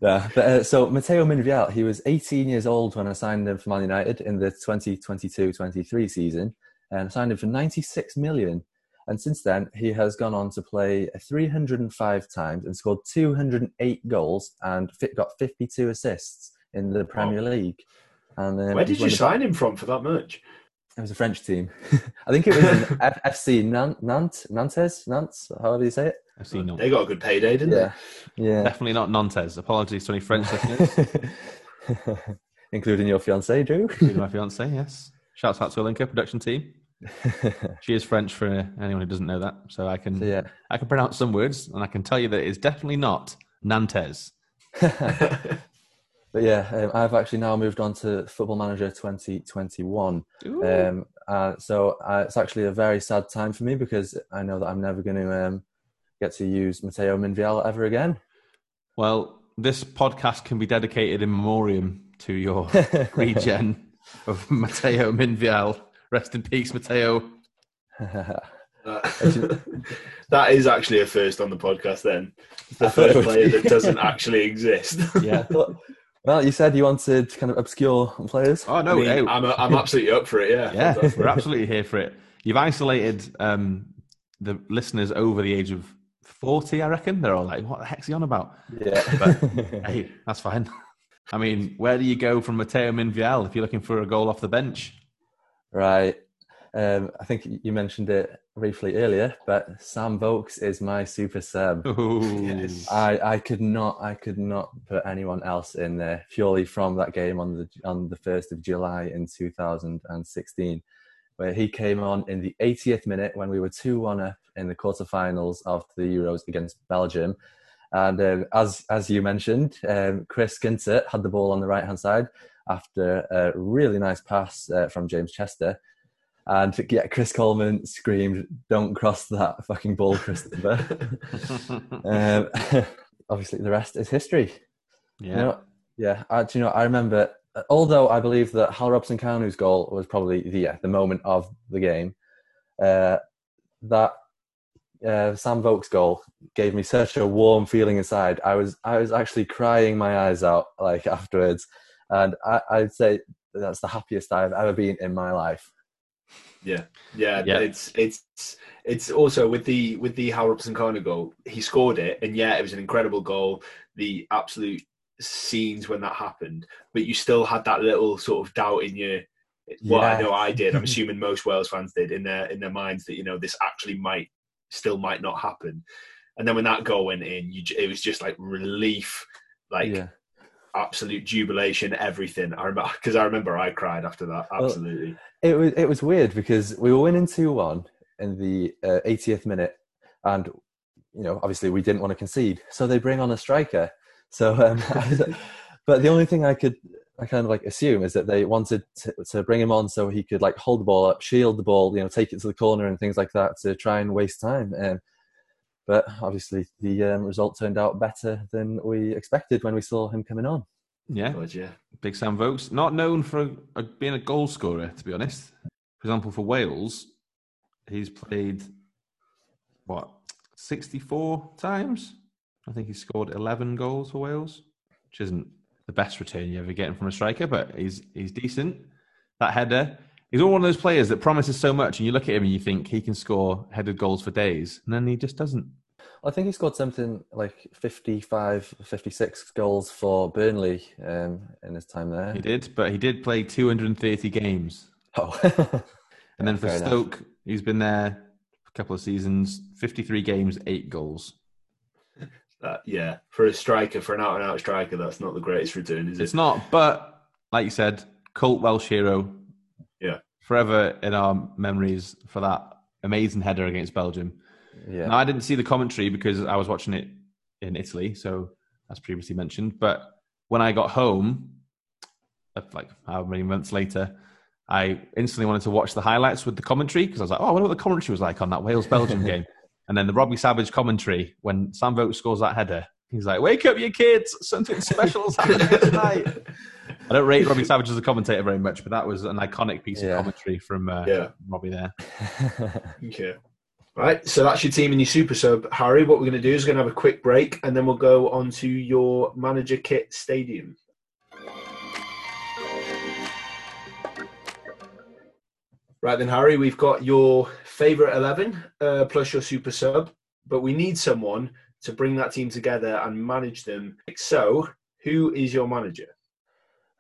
yeah. But, uh, so Matteo Minvielle, he was 18 years old when I signed him for Man United in the 2022-23 season, and I signed him for 96 million. And since then, he has gone on to play 305 times and scored 208 goals and fit, got 52 assists in the Premier League. And um, Where did you sign him from for that much? It was a French team. I think it was FC Nantes, Nantes, however you say it. I've seen. They got a good payday, didn't Yeah, yeah. Definitely not Nantes. Apologies to any French listeners. Including your fiance, Drew. including my fiance, yes. Shouts out to Olinka production team. She is French for anyone who doesn't know that. So I can so yeah, I can pronounce some words and I can tell you that it's definitely not Nantes. but yeah, um, I've actually now moved on to Football Manager 2021. Um, uh, so uh, it's actually a very sad time for me because I know that I'm never going to um, get to use Matteo Minvielle ever again. well, this podcast can be dedicated in memoriam to your regen of Matteo Minvielle. Rest in peace, Matteo. That is actually a first on the podcast. Then the I first player that doesn't actually exist. Yeah. Well, you said you wanted kind of obscure players. Oh no, I mean, hey, I'm, I'm absolutely up for it. Yeah, yeah, we're absolutely here for it. You've isolated um, the listeners over the age of forty, I reckon. They're all like, "What the heck's he on about?" Yeah. Hey, that's fine. I mean, where do you go from Matteo Minvielle if you're looking for a goal off the bench? right. Um, I think you mentioned it briefly earlier, but Sam Vokes is my super sub. Yes. I, I could not I could not put anyone else in there purely from that game on the on the first of July in 2016, where he came on in the 80th minute when we were two one up in the quarterfinals of the Euros against Belgium, and um, as as you mentioned, um, Chris Gunter had the ball on the right hand side after a really nice pass uh, from James Chester. And yeah, Chris Coleman screamed, "Don't cross that fucking ball, Christopher!" um, obviously, the rest is history. yeah. You know, yeah. I, do you know? I remember. Although I believe that Hal Robson Kanu's goal was probably the yeah, the moment of the game, uh, that uh, Sam Vokes goal gave me such a warm feeling inside. I was I was actually crying my eyes out like afterwards, and I, I'd say that's the happiest I've ever been in my life. Yeah, yeah, Yeah. It's it's it's also with the with the Hal Robson-Kanu goal. He scored it, and yeah, it was an incredible goal. The absolute scenes when that happened, but you still had that little sort of doubt in your. Well, I know I did. I'm assuming most Wales fans did in their in their minds that you know this actually might still might not happen. And then when that goal went in, you, it was just like relief, like yeah. absolute jubilation, everything. I remember because I remember I cried after that. Well, Absolutely. It was it was weird because we were winning two one in the uh, 80th minute, and you know obviously we didn't want to concede, so they bring on a striker. So, um, but the only thing I could I kind of like assume is that they wanted to, to bring him on so he could like hold the ball up, shield the ball, you know, take it to the corner and things like that to try and waste time. Um, but obviously the um, result turned out better than we expected when we saw him coming on. yeah. God, yeah. Big Sam Vokes, not known for a, being a goal scorer, to be honest. For example, for Wales, he's played what sixty-four times. I think he scored eleven goals for Wales, which isn't the best return you're ever getting from a striker, but he's he's decent. That header, he's all one of those players that promises so much, and you look at him and you think he can score headed goals for days, and then he just doesn't. I think he scored something like 55, 56 goals for Burnley um, in his time there. He did, but he did play 230 games. Oh. And then for Fair enough. Stoke, he's been there a couple of seasons, 53 games, eight goals. That, yeah, for a striker, for an out and out striker, that's not the greatest return, is it? It's not, but like you said, cult Welsh hero. Yeah. Forever in our memories for that amazing header against Belgium. yeah. Now, I didn't see the commentary because I was watching it in Italy, so as previously mentioned. But when I got home, uh, like how many months later, I instantly wanted to watch the highlights with the commentary because I was like, oh, I wonder what the commentary was like on that Wales Belgium game. And then the Robbie Savage commentary when Sam Vokes scores that header, he's like, wake up, you kids, something special is happening tonight. I don't rate Robbie Savage as a commentator very much, but that was an iconic piece Yeah. of commentary from uh, Yeah. Robbie there. Okay. Right, so that's your team and your super sub. Harry, what we're going to do is we're going to have a quick break and then we'll go on to your manager kit stadium. Right then, Harry, we've got your favourite 11 uh, plus your super sub, but we need someone to bring that team together and manage them. So, who is your manager?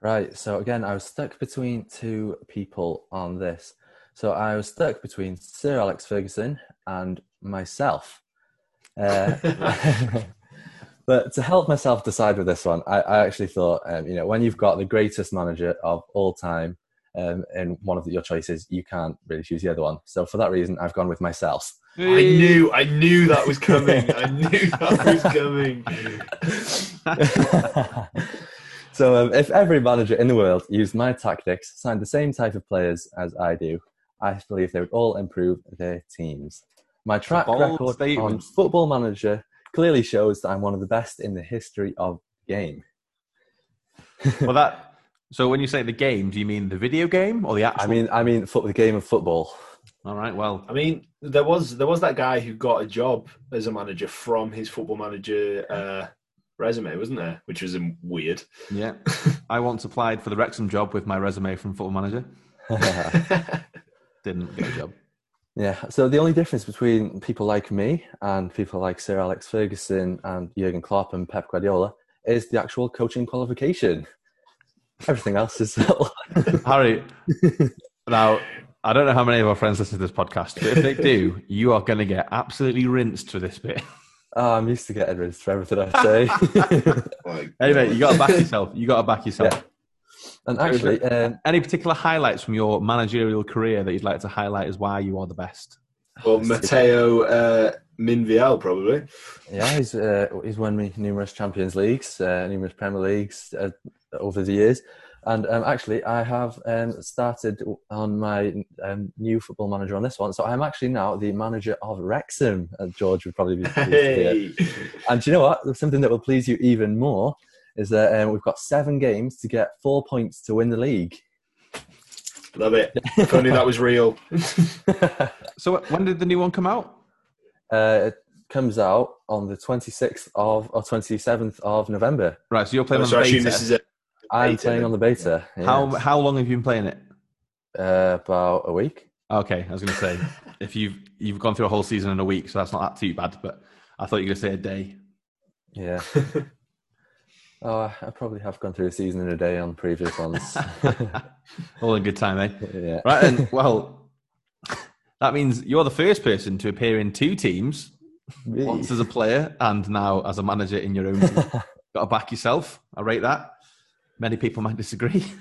Right. So again, I was stuck between two people on this. So I was stuck between Sir Alex Ferguson and myself. Uh, but to help myself decide with this one, I, I actually thought, um, you know, when you've got the greatest manager of all time um, in one of your choices, you can't really choose the other one. So for that reason, I've gone with myself. I knew, I knew that was coming. I knew that was coming. so um, if every manager in the world used my tactics, signed the same type of players as I do, I believe they would all improve their teams. My track bold record on. Football Manager clearly shows that I'm one of the best in the history of game. well, that. So when you say the game, do you mean the video game or the actual? I mean, I mean, foot, the game of football. All right. Well, I mean, there was there was that guy who got a job as a manager from his football manager uh, resume, wasn't there? Which was um, weird. yeah. I once applied for the Wrexham job with my resume from Football Manager. Didn't get a job. Yeah, so the only difference between people like me and people like Sir Alex Ferguson and Jurgen Klopp and Pep Guardiola is the actual coaching qualification. Everything else is Harry, now, I don't know how many of our friends listen to this podcast, but if they do, you are going to get absolutely rinsed for this bit. oh, I'm used to getting rinsed for everything I say. Like, Anyway, you got to back yourself. You got to back yourself. Yeah. and actually, um, Any particular highlights from your managerial career that you'd like to highlight as why you are the best? well, Matteo uh, Minvielle probably. yeah, he's uh, he's won me numerous Champions Leagues, uh, numerous Premier Leagues uh, over the years, and um, actually, I have um, started on my um, new football manager on this one. So I'm actually now the manager of Wrexham. Uh, George would probably be pleased to hear. Hey. And do you know what? Something that will please you even more is that um, we've got seven games to get four points to win the league. Love it. If only that was real. So, when did the new one come out? uh, it comes out on the 26th of or 27th of November. Right, so you're playing on so I the assume beta. this is a I'm playing on the beta. How yes. how long have you been playing it? Uh, about a week. Okay, I was going to say if you've you've gone through a whole season in a week, so that's not that too bad. But I thought you were going to say a day. Yeah. oh, I- probably have gone through a season in a day on previous ones. All in good time, eh? yeah. Right then. Well, that means you're the first person to appear in two teams, Me. once as a player and now as a manager in your own team. Got to back yourself. I rate that. Many people might disagree.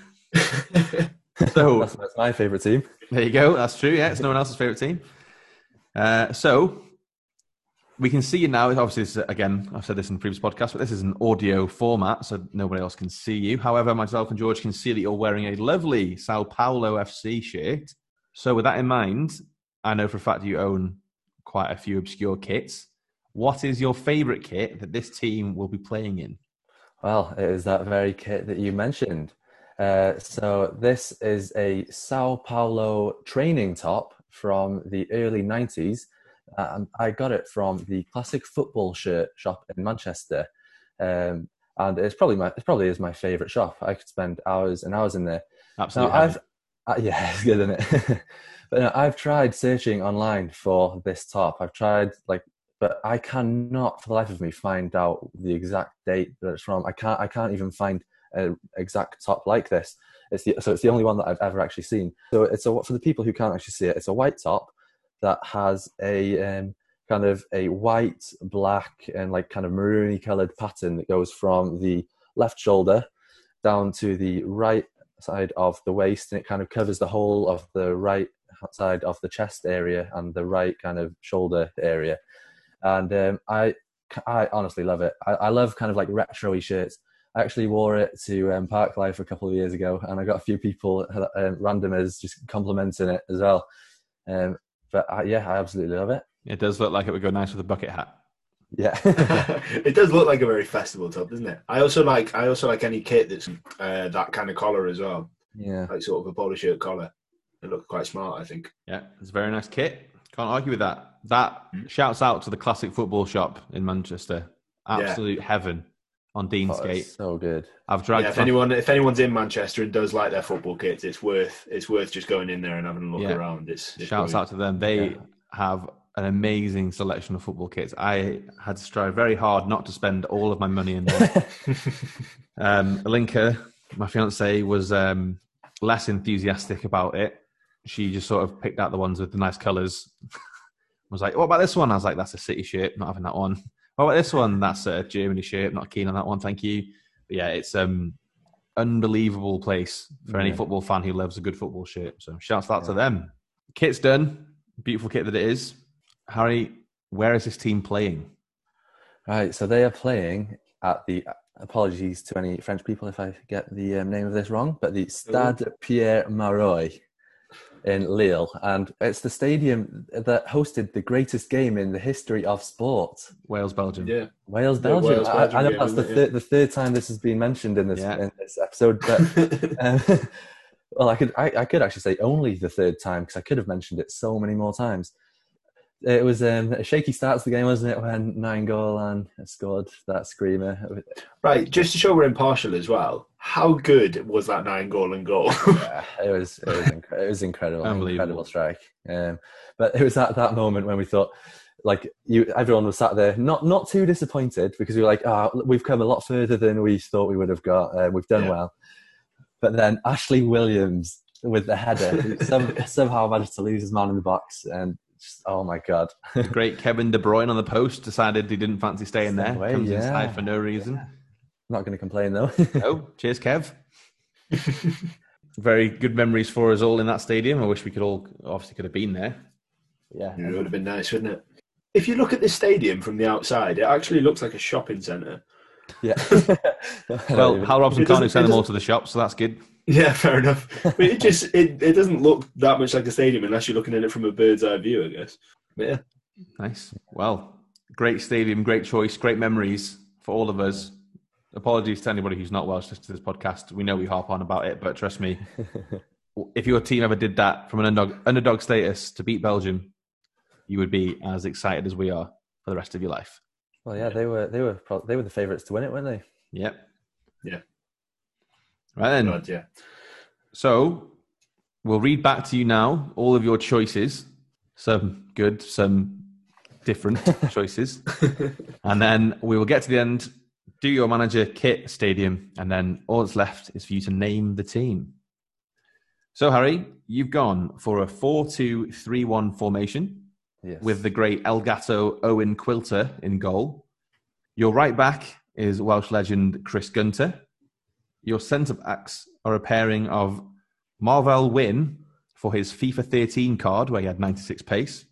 so That's, that's my favourite team. There you go. That's true. Yeah, it's no one else's favorite team. Uh, so we can see you now. Obviously, this is, again, I've said this in the previous podcast, but this is an audio format, so nobody else can see you. However, myself and George can see that you're wearing a lovely Sao Paulo FC shirt. So, with that in mind, I know for a fact you own quite a few obscure kits. What is your favorite kit that this team will be playing in? Well, it is that very kit that you mentioned. Uh, so this is a Sao Paulo training top from the early 90s. And I got it from the classic football shirt shop in Manchester. Um, and it's probably my, it probably is my favorite shop. I could spend hours and hours in there. Absolutely. Now, I've, uh, yeah, it's good, isn't it? but no, I've tried searching online for this top. I've tried like, but I cannot for the life of me find out the exact date that it's from. I can't. I can't even find an exact top like this. It's the, so it's the only one that I've ever actually seen. So it's a for the people who can't actually see it. It's a white top that has a um, kind of a white, black, and like kind of maroony coloured pattern that goes from the left shoulder down to the right side of the waist, and it kind of covers the whole of the right side of the chest area and the right kind of shoulder area. And um, I, I honestly love it. I, I love kind of like retro-y shirts. I actually wore it to um, Park Life a couple of years ago, and I got a few people, um, randomers, just complimenting it as well. Um, but I, yeah, I absolutely love it. it does look like it would go nice with a bucket hat. Yeah, it does look like a very festival top, doesn't it? I also like I also like any kit that's uh, that kind of collar as well, yeah. like sort of a polo shirt collar. It looks quite smart, I think. Yeah, it's a very nice kit. Can't argue with that. That Mm. shouts out to the classic football shop in Manchester. Absolute heaven on Oh, Deansgate. it's so good. I've dragged. Yeah, if anyone if anyone's in Manchester and does like their football kits, it's worth it's worth just going in there and having a look Yeah. around. It's, it's shouts brilliant. out to them. They Yeah. have an amazing selection of football kits. I had to strive very hard not to spend all of my money in there. um, Alinka, my fiance, was um, less enthusiastic about it. She just sort of picked out the ones with the nice colours. was like, "What about this one?" I was like, "That's a City shirt. Not having that one." What about this one? That's a Germany shirt. Not keen on that one. Thank you. But yeah, it's um unbelievable place for any Yeah. football fan who loves a good football shirt. So shouts out to them. Kit's done. Beautiful kit that it is. Harry, where is this team playing? Right, so they are playing at the. Apologies to any French people if I get the um, name of this wrong, but the Stade Pierre Mauroy in Lille, and it's the stadium that hosted the greatest game in the history of sport. Wales, Belgium. Yeah, Wales, Yeah, Belgium. Wales, I, Belgium I know game, that's the isn't third, the third time this has been mentioned in this Yeah. in this episode, but um, Well, I could I, I could actually say only the third time because I could have mentioned it so many more times. It was um, a shaky start to the game, wasn't it? When Nine Nainggolan scored that screamer. Right, just to show we're impartial as well. How good was that nine goal? yeah, it was it was, incre- it was incredible, incredible strike. Um, but it was at that moment when we thought, like you, everyone was sat there, not not too disappointed because we were like, ah, oh, we've come a lot further than we thought we would have got. Uh, we've done yeah. well. But then Ashley Williams with the header some, somehow managed to lose his man in the box and just, oh my god! Great Kevin De Bruyne on the post decided he didn't fancy staying there. Way, Comes yeah. inside for no reason. Yeah. Not going to complain though. oh, cheers, Kev. Very good memories for us all in that stadium. I wish we could all obviously could have been there. Yeah, it would have been nice, wouldn't it? If you look at the stadium from the outside, it actually looks like a shopping centre. Yeah. well, Hal Robson can't send them all to the shop, so that's good. Yeah, fair enough. But it just it, it doesn't look that much like a stadium unless you're looking at it from a bird's eye view, I guess. But yeah. Nice. Well, great stadium, great choice, great memories for all of us. Apologies to anybody who's not Welsh listening to this podcast. We know we harp on about it, but trust me, if your team ever did that from an underdog, underdog status to beat Belgium, you would be as excited as we are for the rest of your life. Well, yeah, they were they were they were the favourites to win it, weren't they? Yep. Yeah. Right then. God, yeah. So we'll read back to you now all of your choices. Some good, some different choices. and then we will get to the end, do your manager kit stadium, and then all that's left is for you to name the team. So, Harry, you've gone for a 4 2 3 1 formation yes. with the great El Gato Owen Quilter in goal. Your right back is Welsh legend Chris Gunter. Your centre backs are a pairing of Marvell Wynne for his FIFA 13 card, where he had 96 pace.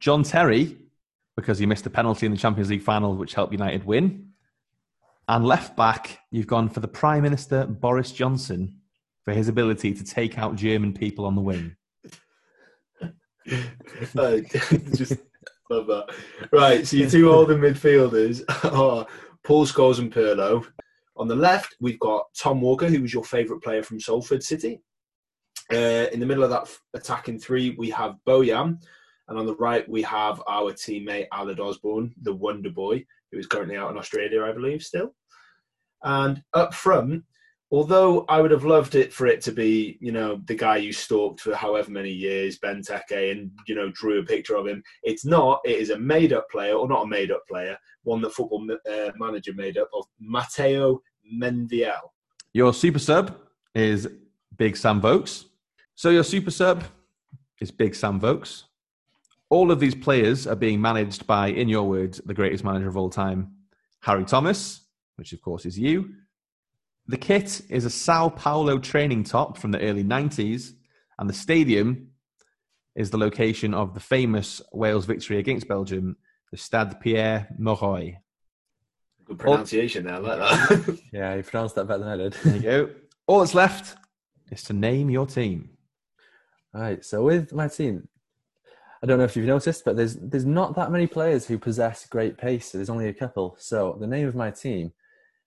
John Terry, because he missed a penalty in the Champions League final, which helped United win. And left back, you've gone for the Prime Minister Boris Johnson for his ability to take out German people on the wing. just love that. Right, so your two holding midfielders are Paul Scholes and Pirlo. On the left, we've got Tom Walker, who was your favourite player from Salford City. Uh, in the middle of that attacking three, we have Bojan. And on the right, we have our teammate Aled Osborne, the Wonder Boy, who is currently out in Australia, I believe, still. And up front, although I would have loved it for it to be, you know, the guy you stalked for however many years, Benteke, and you know drew a picture of him. It's not. It is a made-up player, or not a made-up player, one that Football uh, Manager made up of Matteo Mendiel. Your super sub is Big Sam Vokes. So your super sub is Big Sam Vokes. All of these players are being managed by, in your words, the greatest manager of all time, Harry Thomas, which of course is you. The kit is a Sao Paulo training top from the early 90s, and the stadium is the location of the famous Wales victory against Belgium, the Stade Pierre Mauroy. Good pronunciation there, like that. yeah, you pronounced that better than I did. There you go. All that's left is to name your team. All right, so with my team, I don't know if you've noticed, but there's there's not that many players who possess great pace. There's only a couple. So the name of my team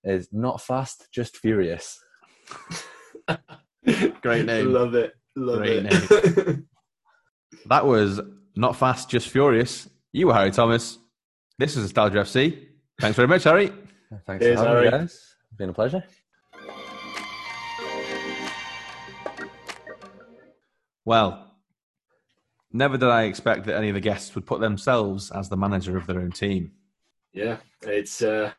is not fast, just furious. Great name. Love it. Love Great it. Name. that was not fast, just furious. You were Harry Thomas. This is Nostalgia FC. Thanks very much, Harry. Thanks Cheers, for having Harry. me, guys. It's been a pleasure. Well, never did I expect that any of the guests would put themselves as the manager of their own team. Yeah, it's uh,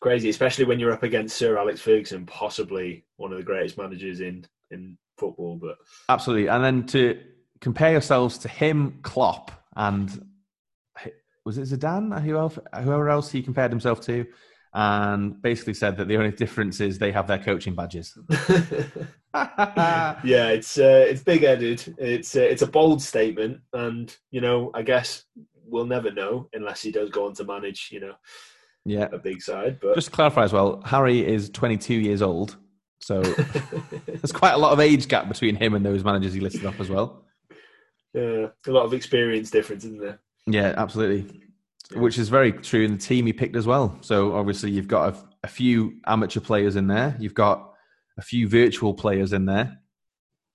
crazy, especially when you're up against Sir Alex Ferguson, possibly one of the greatest managers in in football. But absolutely, and then to compare yourselves to him, Klopp, and was it Zidane? Who else, whoever else he compared himself to, and basically said that the only difference is they have their coaching badges. yeah, it's uh, it's big headed. It's uh, it's a bold statement, and you know, I guess we'll never know unless he does go on to manage. You know, yeah, a big side. But just to clarify as well, Harry is 22 years old, so there's quite a lot of age gap between him and those managers he listed up as well. Yeah, a lot of experience difference, isn't there? Yeah, absolutely. Which is very true in the team he picked as well. So obviously you've got a, a few amateur players in there. You've got a few virtual players in there.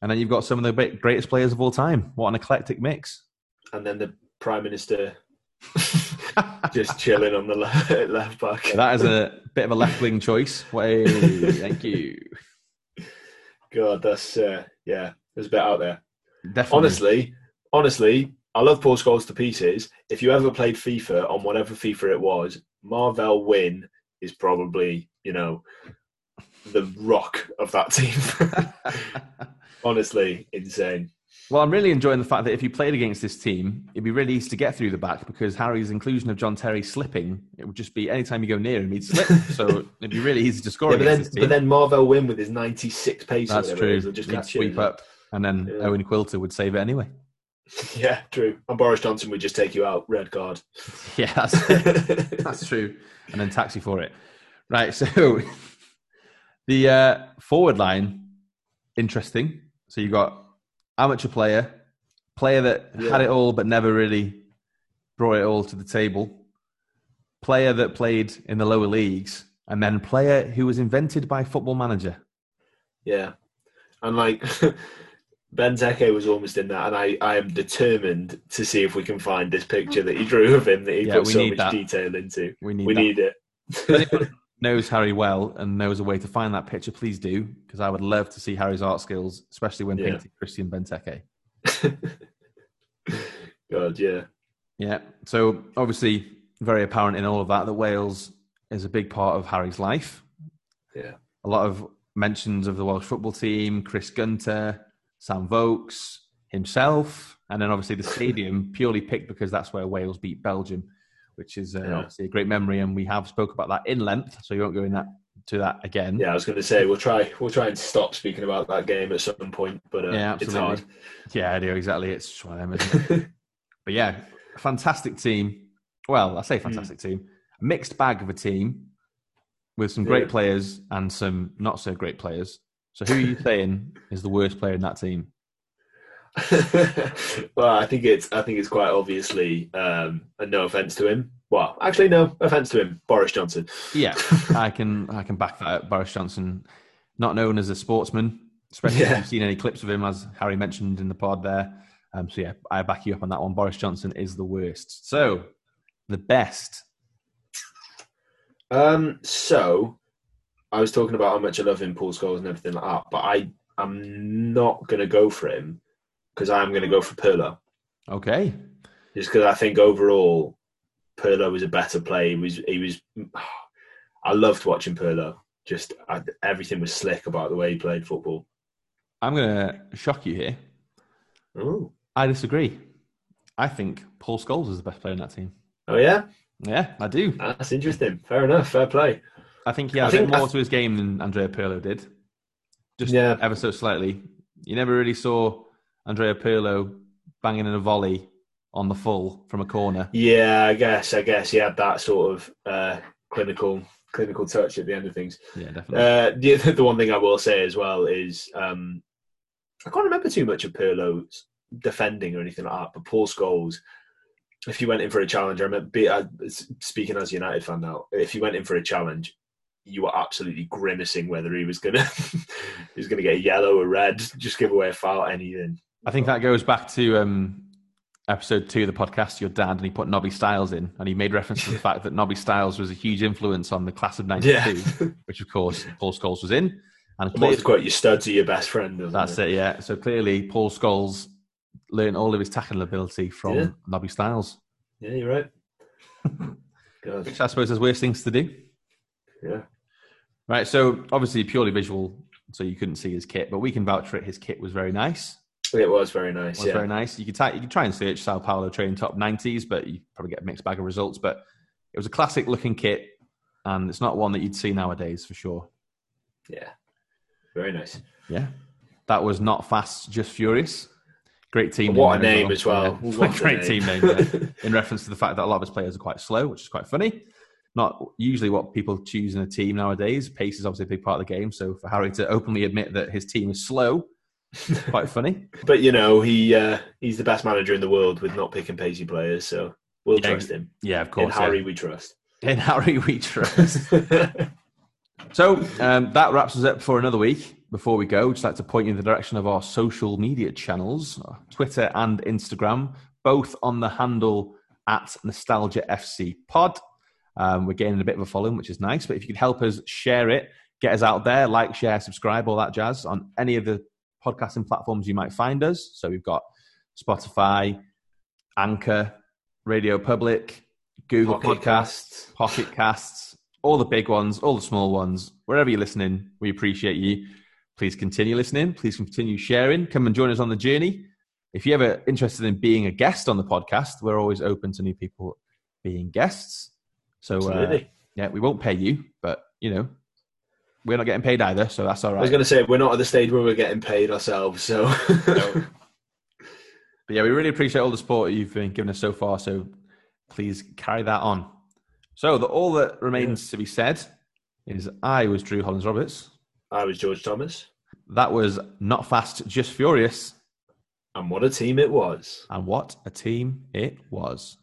And then you've got some of the greatest players of all time. What an eclectic mix. And then the Prime Minister just chilling on the left, left back. Yeah, that is a bit of a left wing choice. Way, thank you. God, that's uh, yeah, there's a bit out there. Definitely. Honestly, honestly, I love Paul Scholes to pieces. If you ever played FIFA on whatever FIFA it was, Marvell Wynne is probably you know the rock of that team. honestly, insane. Well, I'm really enjoying the fact that if you played against this team, it'd be really easy to get through the back because Harry's inclusion of John Terry slipping, it would just be anytime you go near him, he'd slip. so it'd be really easy to score Yeah, but then, this team. but then Marvell Wynne with his 96 pace. That's true. is, just He'd sweep it? up, and then Yeah. Owen Quilter would save it anyway. Yeah, true. And Boris Johnson would just take you out, red card. Yeah, that's, that's true. And then taxi for it. Right, so the uh, forward line, interesting. So you've got amateur player, player that Yeah. had it all but never really brought it all to the table, player that played in the lower leagues, and then player who was invented by Football Manager. Yeah. And like Benteke was almost in that, and I, I am determined to see if we can find this picture that he drew of him that he Yeah, put so much that. detail into. We need We that. need it. Knows Harry well and knows a way to find that picture, please do, because I would love to see Harry's art skills, especially when Yeah. painting Christian Benteke. God, yeah. Yeah. So obviously, very apparent in all of that that Wales is a big part of Harry's life. Yeah. A lot of mentions of the Welsh football team, Chris Gunter, Sam Vokes, himself, and then obviously the stadium purely picked because that's where Wales beat Belgium, which is uh, Yeah. obviously a great memory, and we have spoke about that in length, so you won't go in that to that again. Yeah, I was going to say we'll try we'll try and stop speaking about that game at some point, but uh, Yeah, it's absolutely. hard. Yeah, I do exactly. It's one of them? But yeah, fantastic team. Well, I say fantastic team. A mixed bag of a team with some great Yeah. players and some not so great players. So who are you saying is the worst player in that team? well, I think it's I think it's quite obviously, um, and no offense to him. Well, actually, no offense to him, Boris Johnson. Yeah, I can I can back that up. Boris Johnson, not known as a sportsman, especially if Yeah. you've seen any clips of him, as Harry mentioned in the pod there. Um, so yeah, I back you up on that one. Boris Johnson is the worst. So the best. Um, so I was talking about how much I love him, Paul Scholes, and everything like that, but I I'm not going to go for him because I'm going to go for Pirlo. Okay. just because I think overall Pirlo was a better player. He was he was. I loved watching Pirlo. Just I, everything was slick about the way he played football. I'm going to shock you here. Oh, I disagree. I think Paul Scholes is the best player in that team. oh yeah, Yeah, I do. that's interesting. Fair enough. Fair play. I think he I a bit more to his game than Andrea Pirlo did. Just Yeah. ever so slightly. You never really saw Andrea Pirlo banging in a volley on the full from a corner. Yeah, I guess. I guess he had that sort of uh, clinical clinical touch at the end of things. Yeah, definitely. Uh, the, the one thing I will say as well is um, I can't remember too much of Pirlo's defending or anything like that, but Paul Scholes, if you went in for a challenge, I remember be, uh, speaking as a United fan now, if you went in for a challenge, you were absolutely grimacing whether he was gonna he was gonna get a yellow or red, just give away a foul, anything. I think that goes back to um, episode two of the podcast, Your Dad, and he put Nobby Stiles in, and he made reference to the fact that Nobby Stiles was a huge influence on the class of 92, Yeah. which of course Paul Scholes was in. And clearly, quote your studs are your best friend. that's it, yeah. So clearly, Paul Scholes learned all of his tackling ability from Yeah. Nobby Stiles, Yeah, you're right. God, which I suppose has worse things to do. yeah. Right, so obviously purely visual, so you couldn't see his kit, but we can vouch for it. His kit was very nice. It was very nice. was yeah. very nice. You could you could try and search Sao Paulo train top 90s, but you probably get a mixed bag of results. But it was a classic looking kit, and it's not one that you'd see nowadays for sure. Yeah. Very nice. Yeah, that was not fast, just furious. Great team. What a name as well. Yeah. What a Great name. team name. yeah. In reference to the fact that a lot of his players are quite slow, which is quite funny. Not usually what people choose in a team nowadays. Pace is obviously a big part of the game. So for Harry to openly admit that his team is slow, quite funny. But you know, he uh, he's the best manager in the world with not picking pacey players, so we'll Yeah, trust him. Yeah, of course. In. Harry, yeah. we trust. In Harry, we trust. So um, that wraps us up for another week. before we go, just like to point you in the direction of our social media channels, Twitter and Instagram, both on the handle at Nostalgia FC Pod. Um, we're gaining a bit of a following, which is nice. But if you could help us share it, get us out there, like, share, subscribe, all that jazz on any of the podcasting platforms you might find us. So we've got Spotify, Anchor, Radio Public, Google Pocket Podcasts, Pocket Casts, all the big ones, all the small ones. Wherever you're listening, we appreciate you. Please continue listening. Please continue sharing. Come and join us on the journey. If you're ever interested in being a guest on the podcast, we're always open to new people being guests. So, uh, yeah, we won't pay you, but you know, we're not getting paid either, so that's all right. I was going to say we're not at the stage where we're getting paid ourselves, so But yeah, we really appreciate all the support you've been giving us so far. So please carry that on. So the, all that remains to be said is I was Drew Hollins Roberts. I was George Thomas, That was not fast, just furious. and what a team it was. And what a team it was.